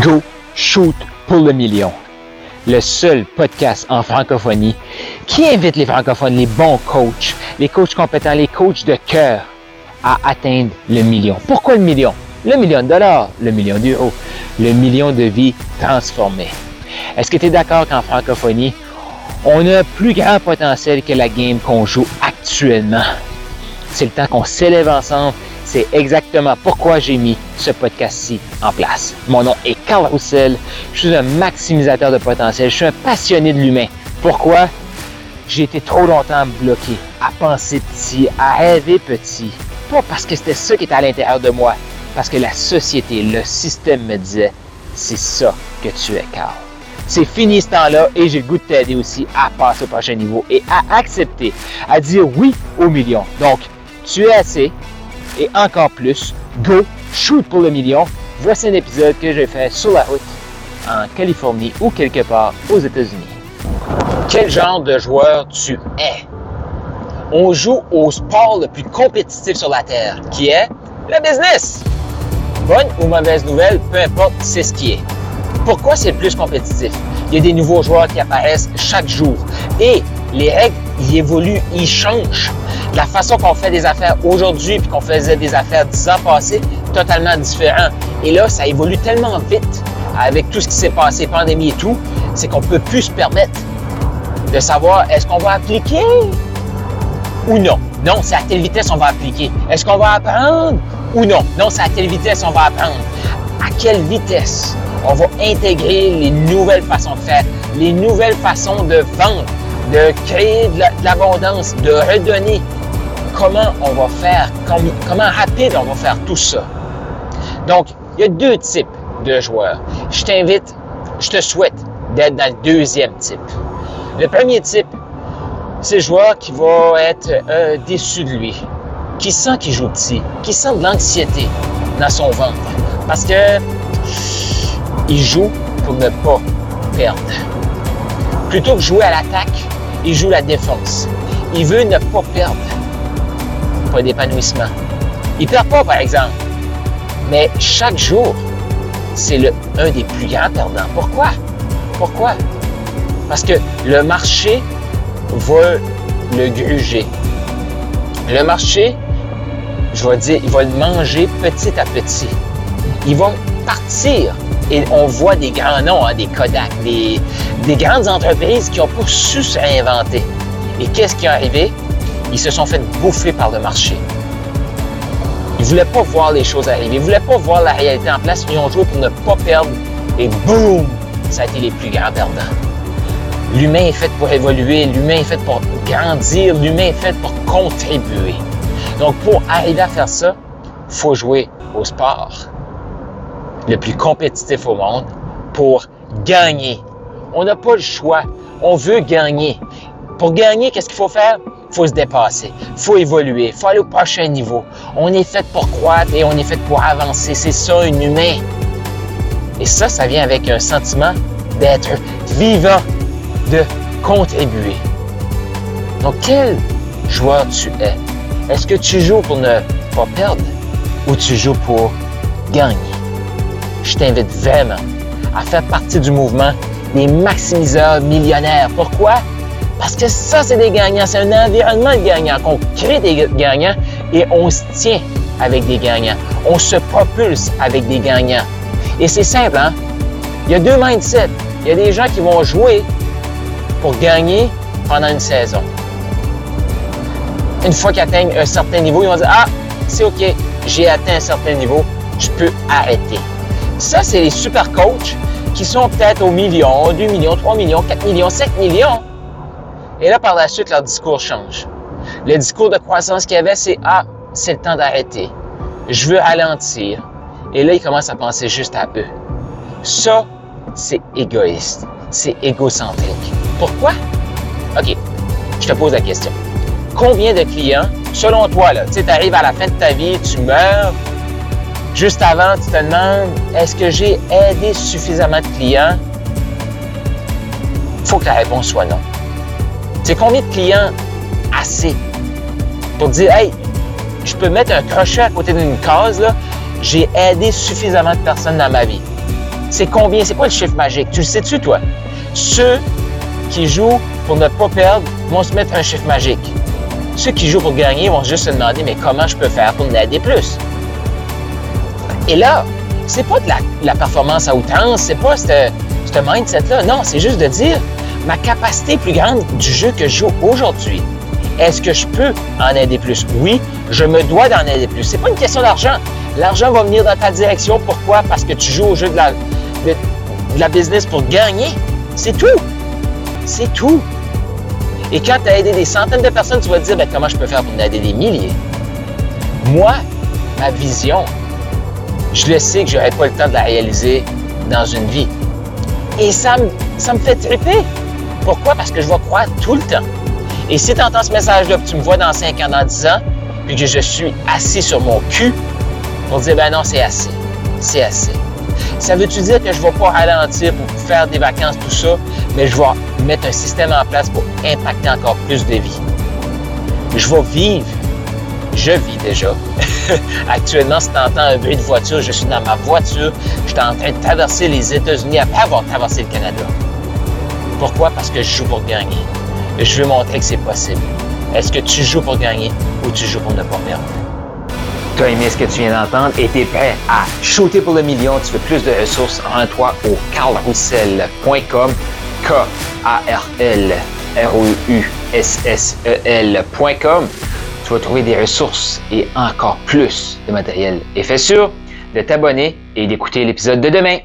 Go Shoot pour le million. Le seul podcast en francophonie qui invite les francophones, les bons coachs, les coachs compétents, les coachs de cœur à atteindre le million. Pourquoi le million? Le million de dollars, le million d'euros, le million de vies transformées. Est-ce que tu es d'accord qu'en francophonie, on a plus grand potentiel que la game qu'on joue actuellement? C'est le temps qu'on s'élève ensemble c'est exactement pourquoi j'ai mis ce podcast-ci en place. Mon nom est Carl Roussel. Je suis un maximisateur de potentiel. Je suis un passionné de l'humain. Pourquoi? J'ai été trop longtemps bloqué à penser petit, à rêver petit. Pas parce que c'était ça qui était à l'intérieur de moi, parce que la société, le système me disait, c'est ça que tu es, Carl. C'est fini ce temps-là et j'ai le goût de t'aider aussi à passer au prochain niveau et à accepter, à dire oui au million. Donc, tu es assez, et encore plus, go, shoot pour le million. Voici un épisode que j'ai fait sur la route en Californie ou quelque part aux États-Unis. Quel genre de joueur tu es? On joue au sport le plus compétitif sur la Terre, qui est le business. Bonne ou mauvaise nouvelle, peu importe, c'est ce qui est. Pourquoi c'est le plus compétitif? Il y a des nouveaux joueurs qui apparaissent chaque jour et les règles, ils évoluent, ils changent la façon qu'on fait des affaires aujourd'hui puis qu'on faisait des affaires dix ans passés, totalement différent. Et là, ça évolue tellement vite avec tout ce qui s'est passé, pandémie et tout, c'est qu'on peut plus se permettre de savoir est-ce qu'on va appliquer ou non? Non, c'est à quelle vitesse on va appliquer. Est-ce qu'on va apprendre ou non? Non, c'est à quelle vitesse on va apprendre. À quelle vitesse on va intégrer les nouvelles façons de faire, les nouvelles façons de vendre, de créer de l'abondance, de redonner, comment on va faire, comment rapide on va faire tout ça? Donc, il y a deux types de joueurs. Je t'invite, je te souhaite d'être dans le deuxième type. Le premier type, c'est le joueur qui va être euh, déçu de lui, qui sent qu'il joue petit, qui sent de l'anxiété dans son ventre, parce que il joue pour ne pas perdre. Plutôt que jouer à l'attaque, il joue la défense. Il veut ne pas perdre pas d'épanouissement. Il perd pas, par exemple. Mais chaque jour, c'est un des plus grands perdants. Pourquoi? Pourquoi? Parce que le marché va le gruger. Le marché, je vais dire, il va le manger petit à petit. Il va partir. Et on voit des grands noms, hein, des Kodak, des, des grandes entreprises qui ont pas su se réinventer. Et qu'est-ce qui est arrivé? ils se sont fait bouffer par le marché. Ils ne voulaient pas voir les choses arriver. Ils ne voulaient pas voir la réalité en place. Ils ont joué pour ne pas perdre. Et boum! Ça a été les plus grands perdants. L'humain est fait pour évoluer. L'humain est fait pour grandir. L'humain est fait pour contribuer. Donc, pour arriver à faire ça, faut jouer au sport le plus compétitif au monde pour gagner. On n'a pas le choix. On veut gagner. Pour gagner, qu'est-ce qu'il faut faire? faut se dépasser, faut évoluer, faut aller au prochain niveau. On est fait pour croître et on est fait pour avancer. C'est ça, un humain. Et ça, ça vient avec un sentiment d'être vivant, de contribuer. Donc, quel joueur tu es? Est-ce que tu joues pour ne pas perdre ou tu joues pour gagner? Je t'invite vraiment à faire partie du mouvement des maximiseurs millionnaires. Pourquoi? Parce que ça, c'est des gagnants. C'est un environnement de gagnants. qu'on crée des gagnants et on se tient avec des gagnants. On se propulse avec des gagnants. Et c'est simple, hein? Il y a deux mindsets. Il y a des gens qui vont jouer pour gagner pendant une saison. Une fois qu'ils atteignent un certain niveau, ils vont dire Ah, c'est OK, j'ai atteint un certain niveau, je peux arrêter. Ça, c'est les super coachs qui sont peut-être au million, 2 millions, 3 millions, 4 millions, 5 millions et là, par la suite, leur discours change. Le discours de croissance qu'il y avait, c'est Ah, c'est le temps d'arrêter. Je veux ralentir. Et là, ils commencent à penser juste à eux. Ça, c'est égoïste. C'est égocentrique. Pourquoi? OK, je te pose la question. Combien de clients, selon toi, tu arrives à la fin de ta vie, tu meurs, juste avant, tu te demandes, est-ce que j'ai aidé suffisamment de clients? Il faut que la réponse soit non. C'est combien de clients? Assez pour dire, hey, je peux mettre un crochet à côté d'une case, là, j'ai aidé suffisamment de personnes dans ma vie. C'est combien? C'est quoi le chiffre magique? Tu le sais-tu, toi? Ceux qui jouent pour ne pas perdre vont se mettre un chiffre magique. Ceux qui jouent pour gagner vont juste se demander, mais comment je peux faire pour m'aider plus? Et là, c'est pas de la, performance à outrance, c'est pas ce mindset-là. Non, c'est juste de dire, ma capacité plus grande du jeu que je joue aujourd'hui, est-ce que je peux en aider plus? Oui, je me dois d'en aider plus. C'est pas une question d'argent. L'argent va venir dans ta direction. Pourquoi? Parce que tu joues au jeu de la, de, la business pour gagner. C'est tout. C'est tout. Et quand tu as aidé des centaines de personnes, tu vas te dire ben, comment je peux faire pour aider des milliers? Moi, ma vision, je le sais que je n'aurai pas le temps de la réaliser dans une vie. Et ça me, ça me fait triper. Pourquoi? Parce que je vais croire tout le temps. Et si tu entends ce message-là, que tu me vois dans 5 ans, dans 10 ans, puis que je suis assis sur mon cul pour dire, ben non, c'est assez. C'est assez. Ça veut-tu dire que je ne vais pas ralentir pour faire des vacances, tout ça, mais je vais mettre un système en place pour impacter encore plus de vies. Je vais vivre. Je vis déjà. Actuellement, si tu entends un bruit de voiture, je suis dans ma voiture, je suis en train de traverser les États-Unis après avoir traversé le Canada. Pourquoi? Parce que je joue pour gagner je veux montrer que c'est possible. Est-ce que tu joues pour gagner ou tu joues pour ne pas perdre? Tu as aimé ce que tu viens d'entendre? Et tu es prêt à shooter pour le million? Tu veux plus de ressources, en toi au carlroussel.com. K-A-R-L R-O-U-S-S-E-L.com. Tu vas trouver des ressources et encore plus de matériel. Et fais sûr de t'abonner et d'écouter l'épisode de demain.